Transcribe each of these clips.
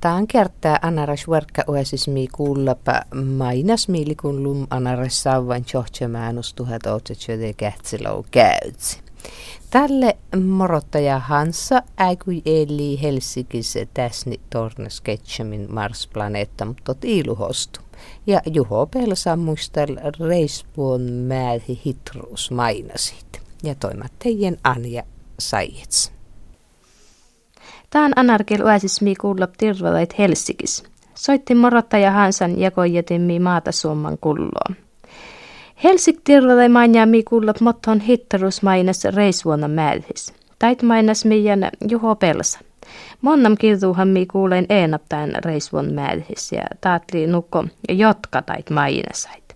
Taan kertaa anaras verkka oesismi kuullapa mainas miilikun lum anaras sauvan tjohtsemäänus tuhat käytsi. Tälle morottaja Hansa äikui eli Helsingissä täsni tornes ketchamin Mars-planeetta, mutta iluhostu. Ja Juho Pelsa muistel reispuon määhi hitruus mainasit. Ja toimat teidän Anja Saijets. Tään anarkil uäsismi kuullop tirvalait Helsingis. Soitti morottaja Hansan jakojetimmi maata Suoman kulloa. Helsik tirvalai mi kuullop motton hittarus mainas reisvuonna määdhis. Tait mainas meidän Juho Pelsa. Monnam kirtuuhan mi kuulein eenaptain reisvuon määdhis ja taatli nukko jotka tait mainasait.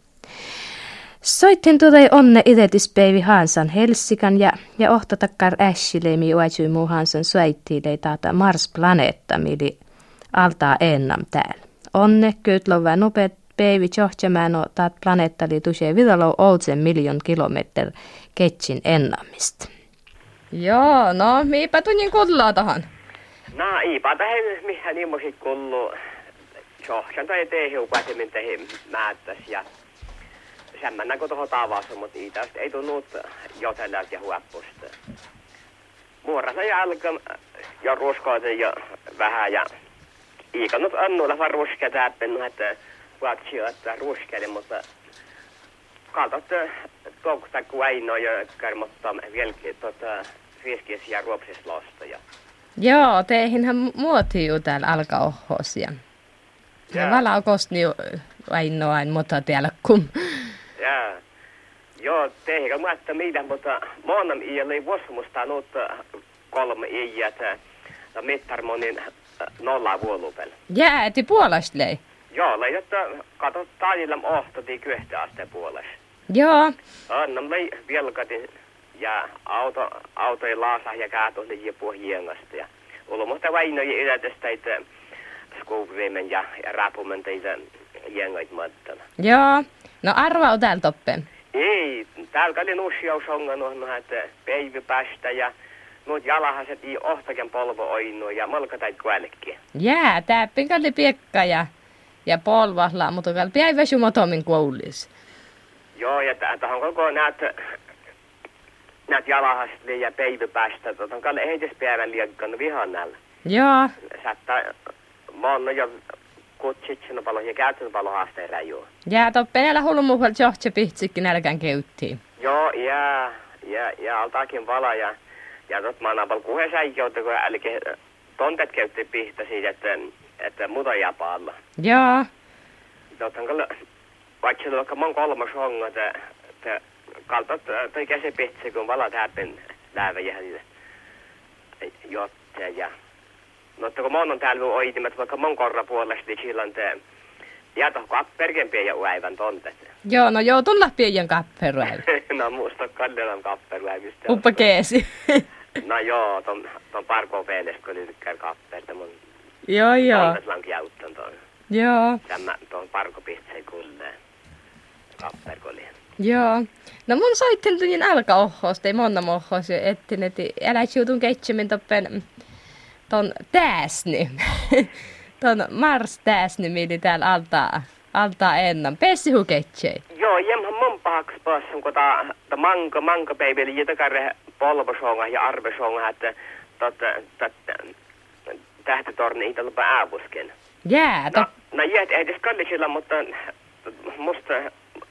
Soitin tulee onne idetispäivi Hansan Helsikan ja, ja ohtatakkar ässilemi uatsui muu Hansan suaittiilei taata Mars-planeetta, mili altaa ennam täällä. Onne kyytlova nopeet päivi o taat planeetta li tusee vidalo outsen miljon kilometr ketsin ennamista. Joo, no miipä tunnin kullaa tahan? No, iipä tähän mihän niimoisit kullu. Sohjan tai teehiu pääsemin tehin määttäs ja semmän kuin tuohon tavassa, mutta tästä ei tunnut jotelät ja huoppusta. Muorassa ja alkaa ja ruskoita ja vähän ja iikanut annulla vaan ruskea täppennut, että vaatsi että ruskeille, mutta kaltat tuokta kuin ainoa ja kermottaa vieläkin tota riskiisiä ruopsista lasta. Ja... Joo, teihinhän muotiu täällä alkaa ohosia. Ja valaukosti ainoa, mutta täällä kun Ja, joo, tehdä muista mitä, mutta monen ei ole vuosimusta nyt kolme iätä ja mittarmonin nolla vuolupel. Jää, eti puolesta lei? Joo, lei, että kato taajilla ohtoti kyhtä asteen puolesta. Joo. Anna lei vielkati ja auto, auto ei laasa ja kaatu ne jipu hiengasta ja ulmoista vainoja ylätästä, että skuuvimen ja, ja rapumen teitä jengait mattana. Joo. No arva on täällä toppen. Ei, täällä oli nussiaus ongannut, no, että päivä päästä ja nuot jalahaset ei ohtaken polvo oinu ja malkatait kuälkki. Jää, tää pinkalli piekka ja, ja polvahla, mutta vielä päivä sumotomin koulis. Joo, ja tähän koko näet, näet jalahaset ja päivä päästä, tuon kalle ehtispäivän liikkannut vihannalla. Joo. Saattaa, mä oon jo kutsitsin paljon ja käytän paljon haasteen rajoa. Ja toppenella hulmuhvel johtse pihtsikki nälkän keyttiin. Joo, ja, ja, ja altaakin vala ja, ja tot mä annan kuhe säikkouta, kun älke tontet käytti pihtä siitä, että, että muuta japaalla. Joo. Totan kyllä, vaikka se vaikka mon kolmas honga, että, että kaltat toi käsi pihtsi, kun vala täppin läävä jotta ja No, että kun mon on täällä oitimet, vaikka mon korra puolesta, niin silloin te jätä kapperken pieniä uäivän tontet. Joo, no joo, tulla pieniä kapperuäivä. no, musta kallelan kapperuäivistä. Uppa keesi. no joo, ton, ton parko peenestä, kun tykkää kapperta mun... Joo, joo. Tontet lanki auttan ton. Joo. Tämä ton parko pistee kulleen. Kapperkolien. Joo. No mun soitteltiin alka ohos, ei monna ettin, että älä juutun keitsemin toppen ton täsny, ton Mars täsny, mili täällä altaa, altaa ennan. Pessi. Joo, jemhan mun pahaks passun, kun ta, ta manka, manka peiveli, jitakare polvosonga ja arvesonga, että tähtitorni ei tullut äävusken. Jää, to... No, no jäät edes kallisilla, mutta musta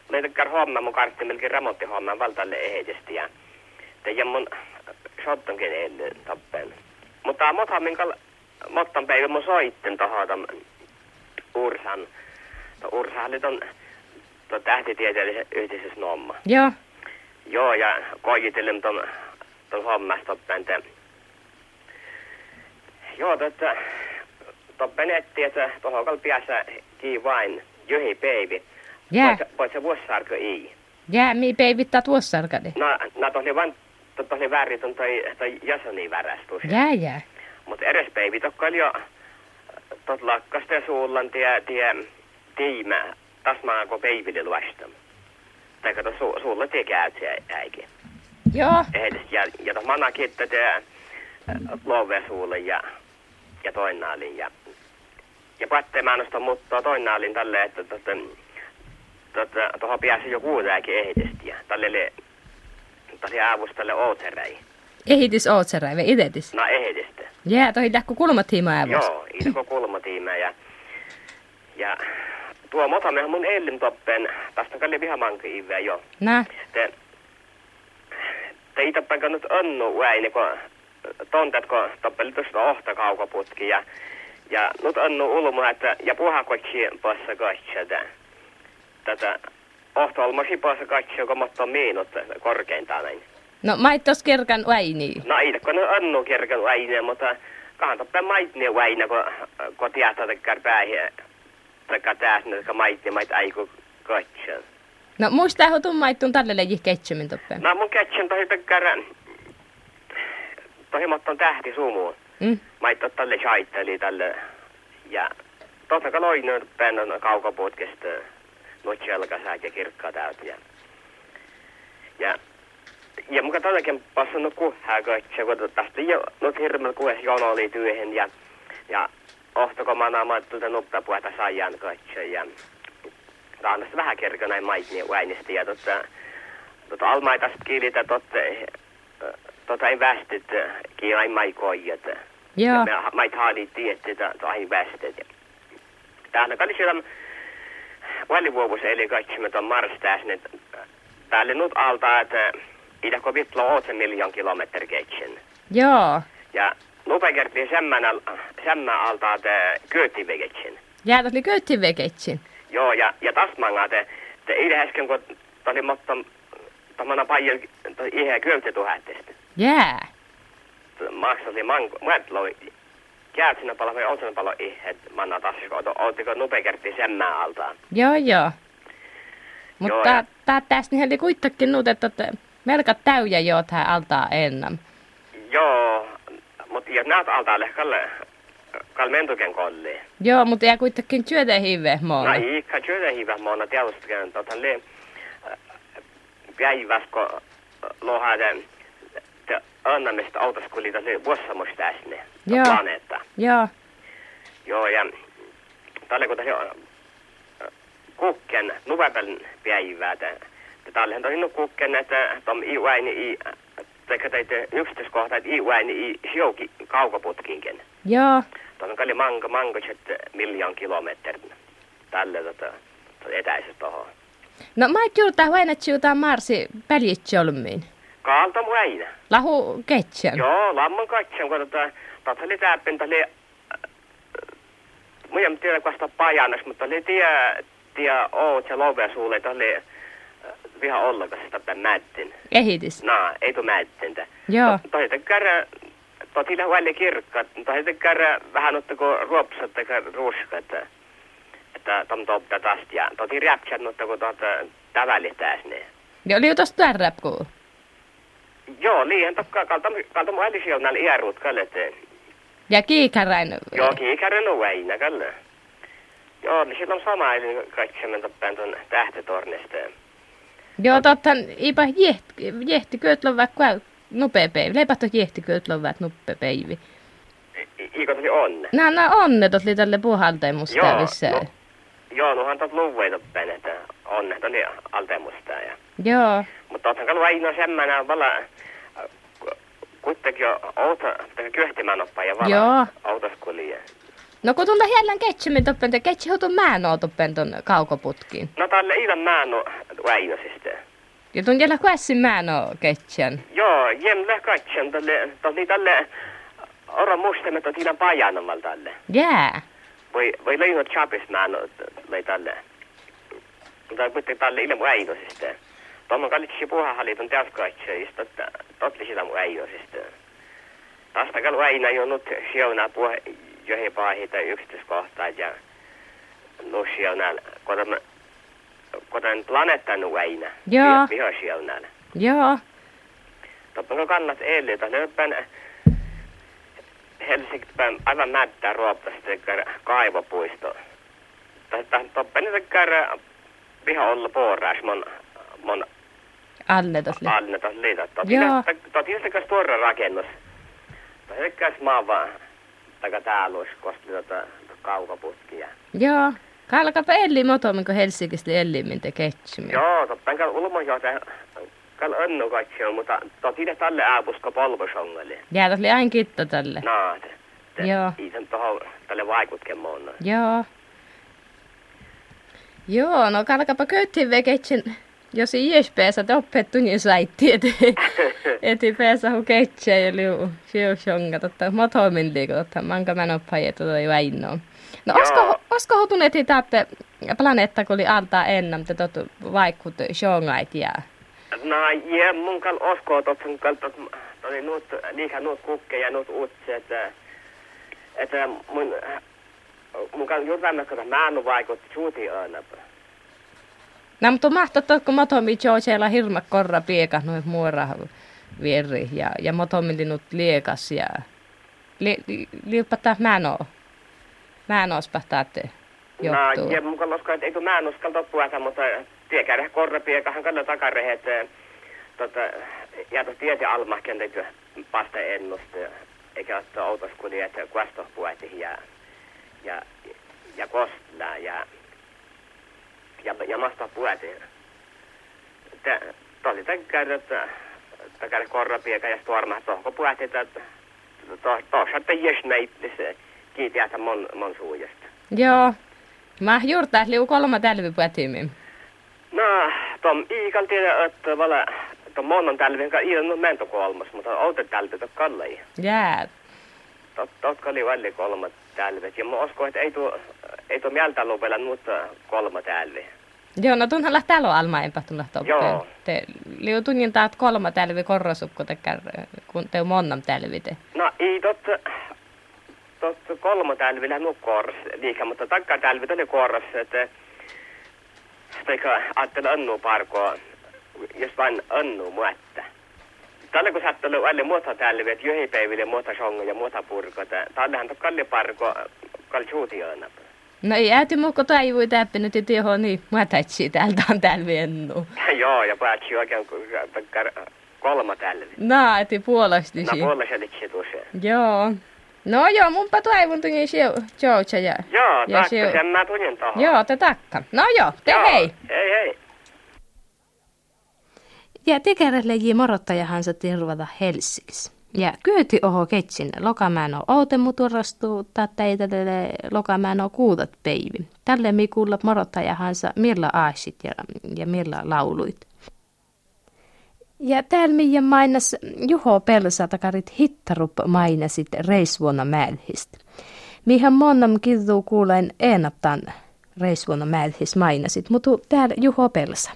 leitäkään homma mun kartti melkein remonttihomman valtalle ehdesti ja teidän mun shottonkin ennen tappeen. Mutta motha minkä mottan päivä mun soitten tohon Ursan. To Ursa oli ton, ton tähtitieteellisen yhteisessä nomma. Joo. Joo, ja koijitellen ton, ton hommasta että Joo, tota, toppen etti, että tuohon kalpiassa kii vain johi päivi. Jää. Voit se vuossarko ei. Jää, mi päivittää tuossarkade. No, no tohni vain tohni värit on toi, toi jasoni värästus. Jää, jää. Mutta edes päivi jo tot lakkasta ja suullan tie, tie tiimä tasmaa kun päiville luosta. Tai kato su, suulla tie käytsi äikin. Joo. Edes, ja, ja tos manna kiittä tie love suulle ja, ja toinaalin ja ja pattemäännöstä mutta toinen olin tälle, että tuohon pääsi jo kuulääkin ehitesti ja tälle oli, tälle aavustalle outeräi. Ehitis Ootserai vai idetis? No ehitistä. Jää, toi tähku kulmatiima äivos. Joo, ilko kulmatiime ja, ja tuo motamehan mun eilen toppen, tästä kalli vihamanki iveä jo. Nä, Te, te itäpänkö nyt onnu väini, kun tontetko toppeli tuosta ohta kaukoputki ja, ja nyt onnu ulmu, että ja puhakotsi passa katsoa tätä passa katsoa, kun mutta on miinut korkeintaan näin. no maittos kerkan väini. No ei, kun ne onnu kerkan väine, mutta kahan toppen maitne väine, kun, kun tietää tekkär päähän, tekkä tästä, että maitne mait aiku katsoa. No muista ho tummaittun tälle leji ketchumin toppen. No mun ketsin tohi tekkär, tohi motton tähti sumuun. Mm. Maitto tälle shaitteli tälle. Ja totta kai loin nyt pennon kaukoputkesta nutjelka ja kirkkaa täytä. Ja, ja, ja muka tälläkin passannut kuhaa katsoa, kun tästä jo nyt hirveän kuhes jono oli työhön ja, ja ohtako mä naamaan tuolta nuppapuhta saajan katsoa ja taannasta vähän kerko näin maitni väinistä ja tota, tota almaitas kiilitä totta, tota ei västit kiilain maikoijat. Joo. Me mait haali tietty, että aina västet. Täällä kalli siellä välivuovus eli tuon Mars tässä, niin täällä nyt alta, että idäkö vitlo oot se miljoon kilometri ketsin. Joo. Ja nupekertiin semmän, al, semmän alta, että kyyttiveketsin. Jää tuli köyttiin ketsin. Joo, ja, ja tasmanga, että te ei äsken, kun tuli mutta tämmöinen paljon ihe köytetuhättestä. Jää. Maksasi manko, muetloi. Käytsinä palo vai olsena palo ihe, manna taas, kun oottiko nupekertiin semmän altaan. Joo, joo. Mutta tää tästä niin kuitenkin nuut, että melko täyjä jo tähän altaa ennam. Joo, mutta jos näet altaalle kalle, kalle mentuken kolli. Joo, mutta jää kuitenkin työtä hive No moona. ei, ka työtä hyvä mona tietysti, tota le, päiväs, kun lohade, te annamista autoskulita le Joo. planeetta. Joo. Joo, ja kun tässä kukken nuvapel päivää, että tällähän tosi nyt kukken, että tom i väini i, tekä teitä yksityiskohta, että i väini i siouki kaukoputkinkin. Joo. Tuon kalli manko, manko, miljoon kilometrin tälle tota, etäisyys tohon. No mä et juuri tähän että juutaan Marsi päljitsjolmiin. Kaalta mu äinä. Lahu ketsän. Joo, lamman katson, kun tota, tota oli täppin, tälle, Mä en tiedä, kuinka sitä mutta oli tie, tie oot ja lovesuulle, tälle viha ollakas sitä mättin. Ehitis. No, ei tuu mättintä. Joo. Toi käydä, totilla huoli kirkka, toi käydä vähän ottako ruopsat tai ruuska, että että tom topta tästä ja toti räpsät, mutta kun tuota tävällistääs ne. Ja oli jo tosta tärräpkuu. Joo, liian tokka kalta kalta mua eli siellä iäruut Ja kiikaräin. Joo, kiikärän on väinä kalle. Joo, niin sillä on sama eli katsomme toppeen tuon tähtitornista. Joo, totta, ipa jehti, jehti köötlövät kua nopea päivä. Leipahto jehti köötlövät nopea päivä. Iiko tosi on? Nää, nää onnetot oli tälle puhalteemusta Joo, missä. no. Joo, nuhan tot luvuja toppeen, että onnet oli altemusta ja... Joo. Mutta oothan kalu aina semmänä vala... Kuitenkin tai kyhtimään oppaa ja vala Joo. autoskulija. No kun tulla hiellän ketsumin toppen, te ketsi hotu määnoo toppen ton kaukoputkiin. No tälle ilman määnu väinösistä. Ja tun jällä kuessin määnoo ketsän. Joo, jämlä katson tälle, tälle tälle... Ora muistamme, että tilan pajanomal tälle. Jää. Voi, voi leinot chapis määnu lei tälle. Mutta kuitenkin tälle ilman väinösistä. Tuommoin kallitsi puhahaliton täyskaitsijista, että totli sitä mun väinösistä. Tästä kalu aina jo nyt siunaa puhe johin paahita yksityiskohtaa ja nu siunaa, kodan, kodan planeettan aina. Joo. Viho siunaa. Joo. Toppen kannat eilen, että löpän Helsingin aivan mättää ruopasta kaivopuisto. Tästä niitä viha olla puoraas mon, mon Alle tos li. alle tos liitot. Joo. Totilakas tuora rakennus. Totilakas maa vaan taka täällä olisi kosti tota kaukaputkia. Joo. Kalkapa elli motomin, kun Helsingistä ellimmin te ketsumi. Joo, totta kai ulmojohtaja kal önnu on, mutta toti tälle ääpuska polvosongalle. Jäätä oli aina kitto tälle. No, te, Joo. Iisen tohon tälle vaikutkemmoon. Joo. Joo, no kalkapa köyttiin veketsin, jos ies pääsä oppettu, niin saitti, et, eti pääsä hu ketsä ja liu siusionga, totta motomin liiku, totta manka mä noppaja tuota väinnoa. No osko, osko hotuneet tappe planeetta, kun oli altaa ennam, te totu vaikut siongait jää? No, ja mun kal oskoo totsun kal tot, toni nuut, liikaa nuut kukkeja, nuut utse, että, että mun, mun kal juuri kun mä en vaikutti suuti aina. No, mutta mahtaa, kun motomi siellä hirma korra pieka, noin muora vierri ja, ja motomi linut liekas ja li, li, liupata mä en oo. Mä en johtuu. No, ja mun kal oskoo, että ei kun mä en uskalta puhuta, mutta tiekää korrapiekahan kalla takarehet, tota, ja tuossa tiesi almahken teki vasta ennusta, eikä ottaa outos kuli, että kuasto puhuti ja, ja, ja kostla ja, ja, ja masta puhuti. Tosi tekee, että takare korrapieka ja storma tohko puhuti, että tuossa, että jes näitte kiiti, että mon, mon suujasta. Joo. Mä juurtaa liu kolma tälvi puhutimin. No, tom iikal tiedä, että vala, tom monon talven ka iidan no mento kolmas, mutta outet talvet on kallai. Jää. Tot, totka oli välli kolmat talvet, ja mä uskon, että ei tuo, ei tuo mieltä lopella nuutta kolma talvi. Joo, no tunhan lähtee alo alma enpä tulla toppeen. Joo. Te liu tunnin taat kolma tälvi korrasukko te kun te monnam tälvi te. No, ei tot, tot kolma talvilla nu kors liikaa, mutta takka talvit oli kors, että Teikä ajattele annu parkoa, jos vain annu muetta. Tällä kun sattuu alle muuta talvi, että johi päiville muuta songa ja muuta purkota. Tällähän on kalli parko, kalli suutiana. No ei äiti muukko taivui täppinyt, että johon niin mä tätsi täältä on tälvi ennu. Joo, ja päätsi oikein kolma talvi. No, eti puolesti. No litsi tuossa. Joo. No joo, munpa toivon tunnin Georgia ja... Joo, ja takka, sen mä tunnin tohon. Joo, te takka. No joo, te Joo, hei. Hei hei. Ja tekerelle ji morottajahansa tervata Helsingissä. Ja kyöti oho ketsin lokamäen on outemu turrastuu, tatta ei tälle lokamäen on kuudat peivi. Tälle mi kuulla morottajahansa millä aasit ja, ja millä lauluit. Ja täällä meidän mainas Juho Pelsa takarit hittarup mainasit reisvuonna mälhistä. Mihän monnam kirjuu kuulen enaptan reisvuonna mälhis mainasit, mutta täällä Juho Pelsa.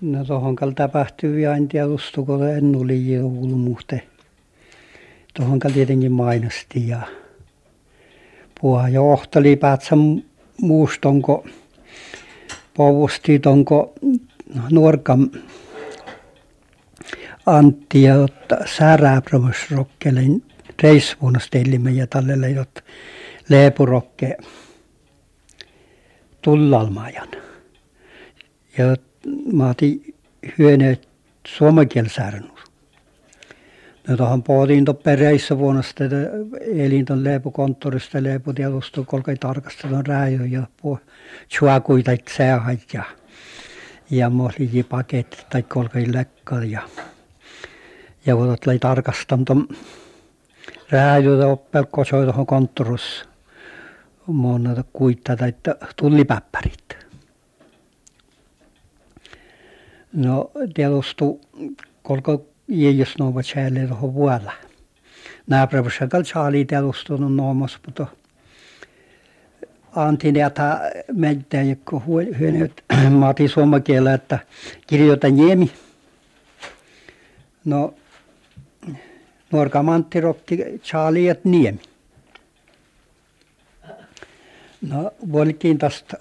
No tuohon tapahtui ja en tiedä ustuko en oli joulumuhte. Tuohon tietenkin mainosti ja puha johtali päätsä muustonko povusti tonko nuorkan Antti ja otta sääräpromusrokkelen reissuunnostellimme ja tälle jot leepurokke tullalmajan. Ja mä otin hyöneet suomenkielsärnus. No tuohon pohtiin tuon reissa vuonna sitten elin tuon leipukonttorista leiputielustu kolkai tarkastelun rääjö ja puh chuakuita seahait ja ja mohli paketti tai kolkai lekka ja ja kun lai tarkastam tuon rääjö oppel kosoi tuohon konttorissa monta kuittaa tai tullipäppärit. No tiedostu kolko jos no vad kärle tuohon vuolla. Naapurimassa kanssa oli tiedostunut noomassa, mutta antin että meitä joku hyönyt maati suomakielä, että kirjoita niemi. No nuorka mantti rokki et niemi. No volkiin tästä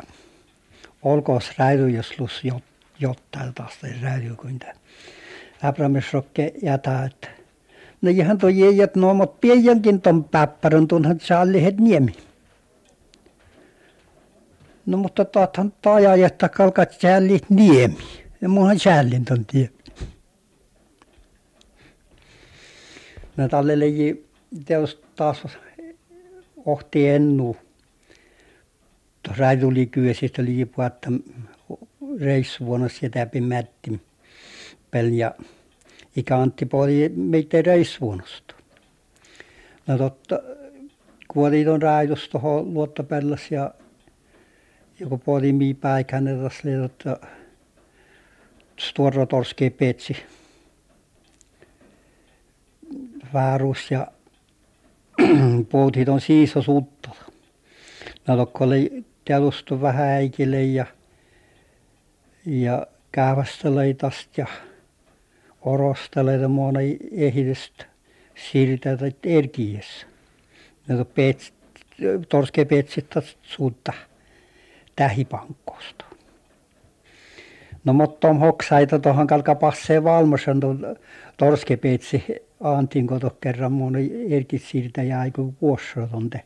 olkoos räidy, jos lus jotain tästä tämä. Abramisrokke että no ihan tuo jäijät no, mutta pienjankin ton päppärän tunhan Charlie het niemi. No mutta taathan taja, että kalkat Charlie niemi. Ja munhan Charlie ton tie. No tälle leji teos taas ohti ennu. Tuossa tuli kyösistä liipua, että reissuvuonna sitä pimätti ja ikä Antti poli meitä reissuvuonnosta. No totta, kun oli tuon raidus tuohon luottopellas ja joku poli mii päikänne tässä oli totta Stora torskei petsi väärus ja puhutit on siiso suuttala. No oli vähän äikille ja, ja käyvästeleitast ja orosteleita muona ehdestä siirtätä erkiessä. No pets, torske petsit suutta tähipankkosta. No mutta on hoksaita tuohon kalka passee valmosan torske petsi antin koto kerran mun erkit siirtä ja aiku vuossotonte.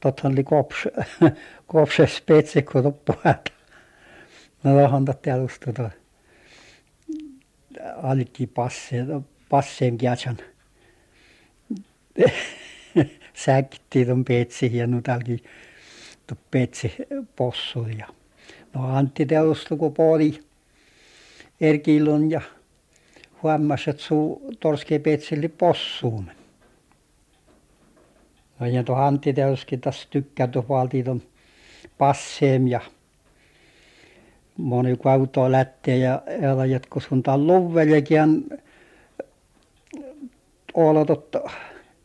Tothan oli kops, kopse spetsi koto. No tuohon totti alusta tuo. Alikki passe, passeen kiatsan. Säkki tuon petsi ja nyt alki tuon petsi possu ja no Antti teostu kun poli Erkilon ja huomasi, että suu torskei petsilli possuun. No ja tuo Antti teoskin tässä tykkää tuon passeem ja moni auto lähtee ja ela jatko sun tämän luvveljekin olla totta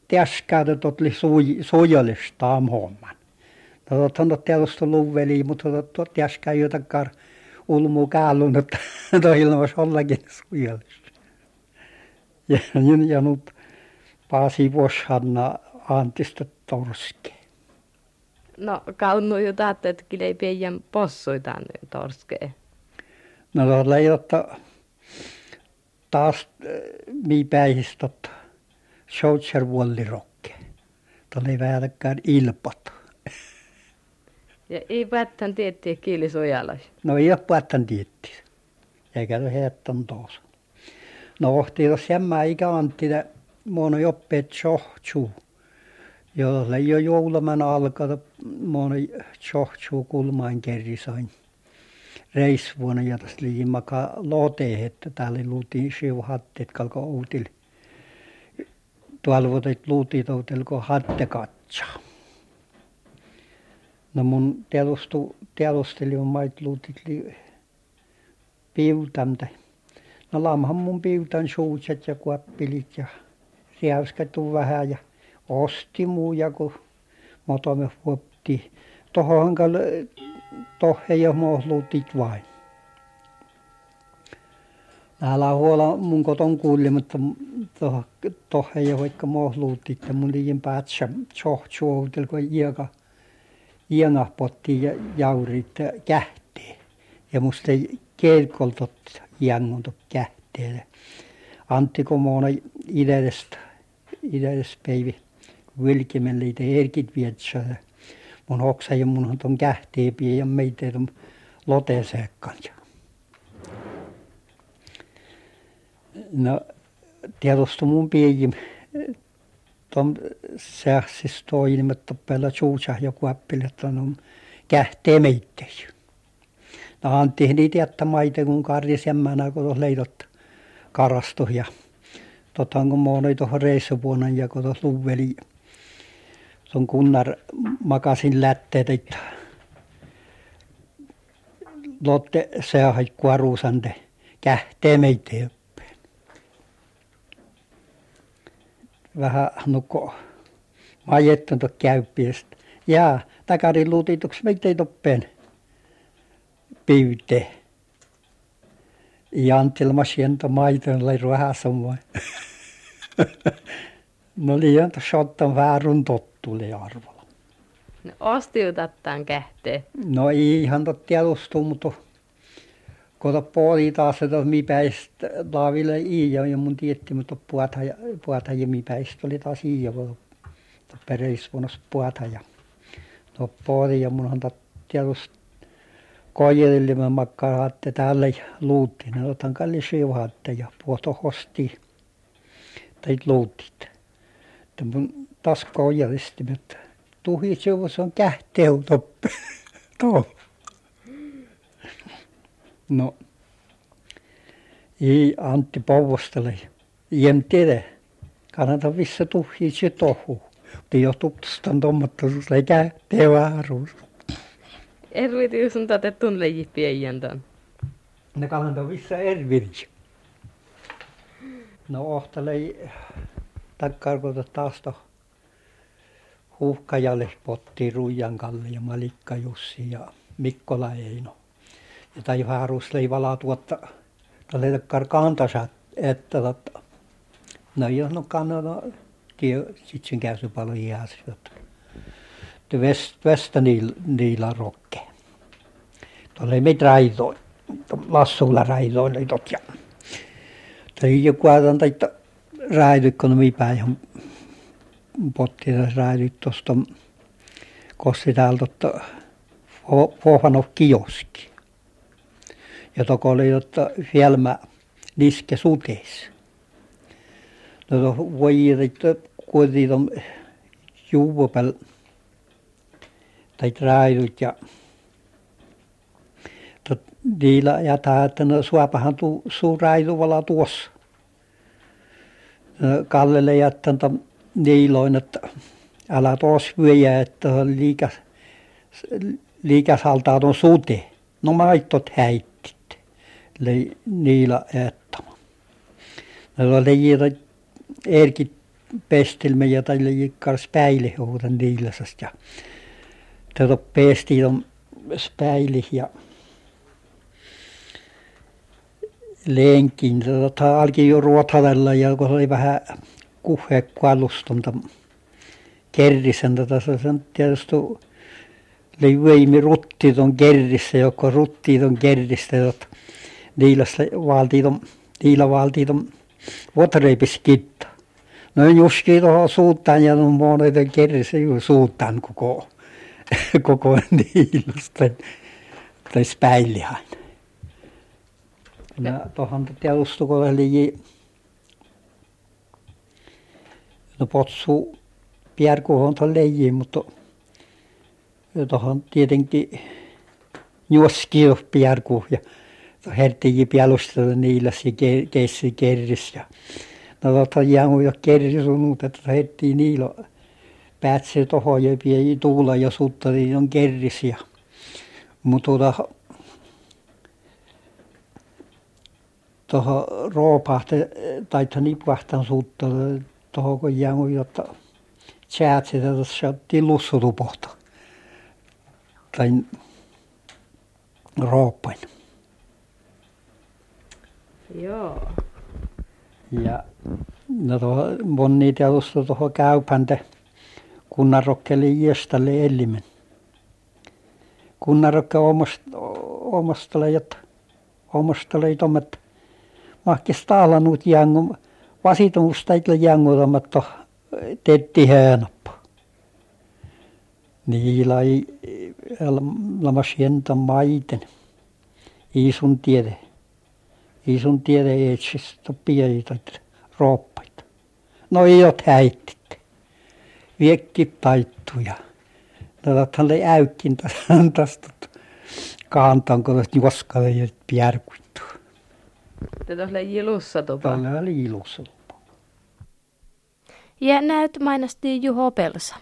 täskäytä tot li sujallista homman. No tot on tietysti luvveli, mutta tot täskä jotakaan ulmu kallun, että toi ilmas ollakin sujallista. Ja, ja nyt paasi vuoshanna antista torske. No kaunu jo taatte, että ei peijän possui tänne torskeen. No tuolla ei otta taas mi päihistä Soutser vuollirokke. Tuolla ei vähäkään ilpat. Ja ei päättän tiettiä kiilisuojalas. No ei ole päättän tietti. Eikä ole heetton tuossa. No ohti jos jämmää ikä antti mono joppeet sohtsu. Jolle jo jouluman alkaa mono sohtsu kulmain kerrisain. Reisvuonna ja tästä liimaka lote, että täällä luutiin siuhatteet kalko uutille tuolvotet luutitoutelko hatte katsaa. No mun telustu, telusteli on mait luutit li piutamta. No lamhan mun piutan suutset ja kuoppilit ja riäyskätu vähän ja osti muu ja kun motomme vuopti. Tohon tohe ja luutit vain. Älä huola mun koton kuuli, mutta ei ole vaikka mohluutti, että mun liian päätsä sohtsuoutel, kun iäka iänah potti ja jaurit kähteen. Ja musta ei kelkoltot iängontot kähteen. Antti Komoona idestä, idestä päivi vilkimelle itse erkit vietsä. Mun hoksa ja mun on ton kähteen ja meitä on loteseekkaan. No tietysti mun piikin tuon sähsis toimitta päällä suusa joku appeli, että on kähtee meittei. No Antti niitä jättä maite kun karjas jämmänä kun leidot karastu ja totan kun mä tuohon reissuvuonna ja kun tuossa tuon kunnar makasin lätteet, Lotte seahai kuoruusante kähtee meitä vähän nukko majettanut käyppiästä. Ja takarin luutituksi meitä ei toppeen pyyte. Ja antilma siento maiton lai ruohasomma. no liian shottan väärun tottule arvolla. No ostiutattaan kähtee. No ei ihan totti alustu, mutta Kota puoli taas, että mi päistä laaville i ja, mun tietti, mutta puata ja, puata ja mi päistä oli taas i ja pereisvuonnos puata ja no puoli ja mun on tietysti kojelille mä makkarahatte täällä luutti, ne otan kalli siuhatte ja puoto hosti tai luutit. Mun taas koijallisesti, mutta tuhi se on kähteutoppe. Tuo. No, i Antti Pouvostele. En tiedä. Kannata vissä tuhii se tohu. Mutta jo tutustan tommattosuus, eikä tevaruus. Erviti, jos on tätä tunleji pienjäntan. Ne kannata vissä erviri. No ohtalei takkarkota taas to Huhkajalle potti Ruijan Kalle ja Malikka Jussi ja Mikkola Eino. Ja tai harus leivala tuotta tälle kantansa, että totta. No jos no kannata, tie sitten käy se paljon jääsi, että vestä niillä, niillä rokke. Tuolla ei meitä raidoi, lassulla raidoi, tot ja. Tai joku ajan, raidoi, kun mi päin potti raidit tuosta, kossi täältä, että Pohano kioski ja toko oli jotta filma niske suteis. No to voi että kuitenkin on juupel tai traidut ja niillä ja että no suopahan tu, suu raiduvala tuossa. No, Kallelle jättän niiloin, että älä tuossa vyöjä, että liikas, liikas haltaa tuon sute. No maittot häit niillä eettama. No oli erkit pestilme ja tälle jikkars päili huutan niiläsast ja tätä pesti on späili ja lenkin. Tätä alki jo ruotavella ja kun oli vähän kuhe kuolustunta kerrisen tätä se on tietysti oli rutti on kerrissä, joka rutti on kerristä, jotta niilasta valtiiton, niillä valtiiton vuotareipis kitta. No juski tuohon suuttaan ja no monet kerrassa ju suuttaan koko, koko niilasta tai späillihain. Ja tuohon tietysti kun oli no potsu pierkuhon tuon leijiin, mutta tuohon tietenkin juoski pierkuh ja herttigi pialustella niilässä keissi kerris ja no totta jäämu jo kerris sunut että hertti niilo päätse toho ja pie tuula ja sutta niin on kerris ja mutta tuota toho roopahte taita nipahtan sutta toho kun jäämu jotta säätse tässä tilussutupohta tai rooppain. Joo. Ja no tuohon moni tietysti tuohon käypänte kunnanrokkeli iäställe elimen. Kunnanrokke omastele, jotta omastele tommet mahkis taalanut jängu vasitumusta itle jängutomatto tetti hänoppa. Niillä ei lamas jäntä maiten. Iisun tiede ei sun tiedä etsistä pienitä rooppaita. No ei ole häittit. Viekki taittuja. No tälle äykkin tästä kaantaan, kun tästä juoskalle ja pierkuittu. Tätä oli ilussa topa. Tällä oli ilussa Ja näyt mainasti Juho Pelsa.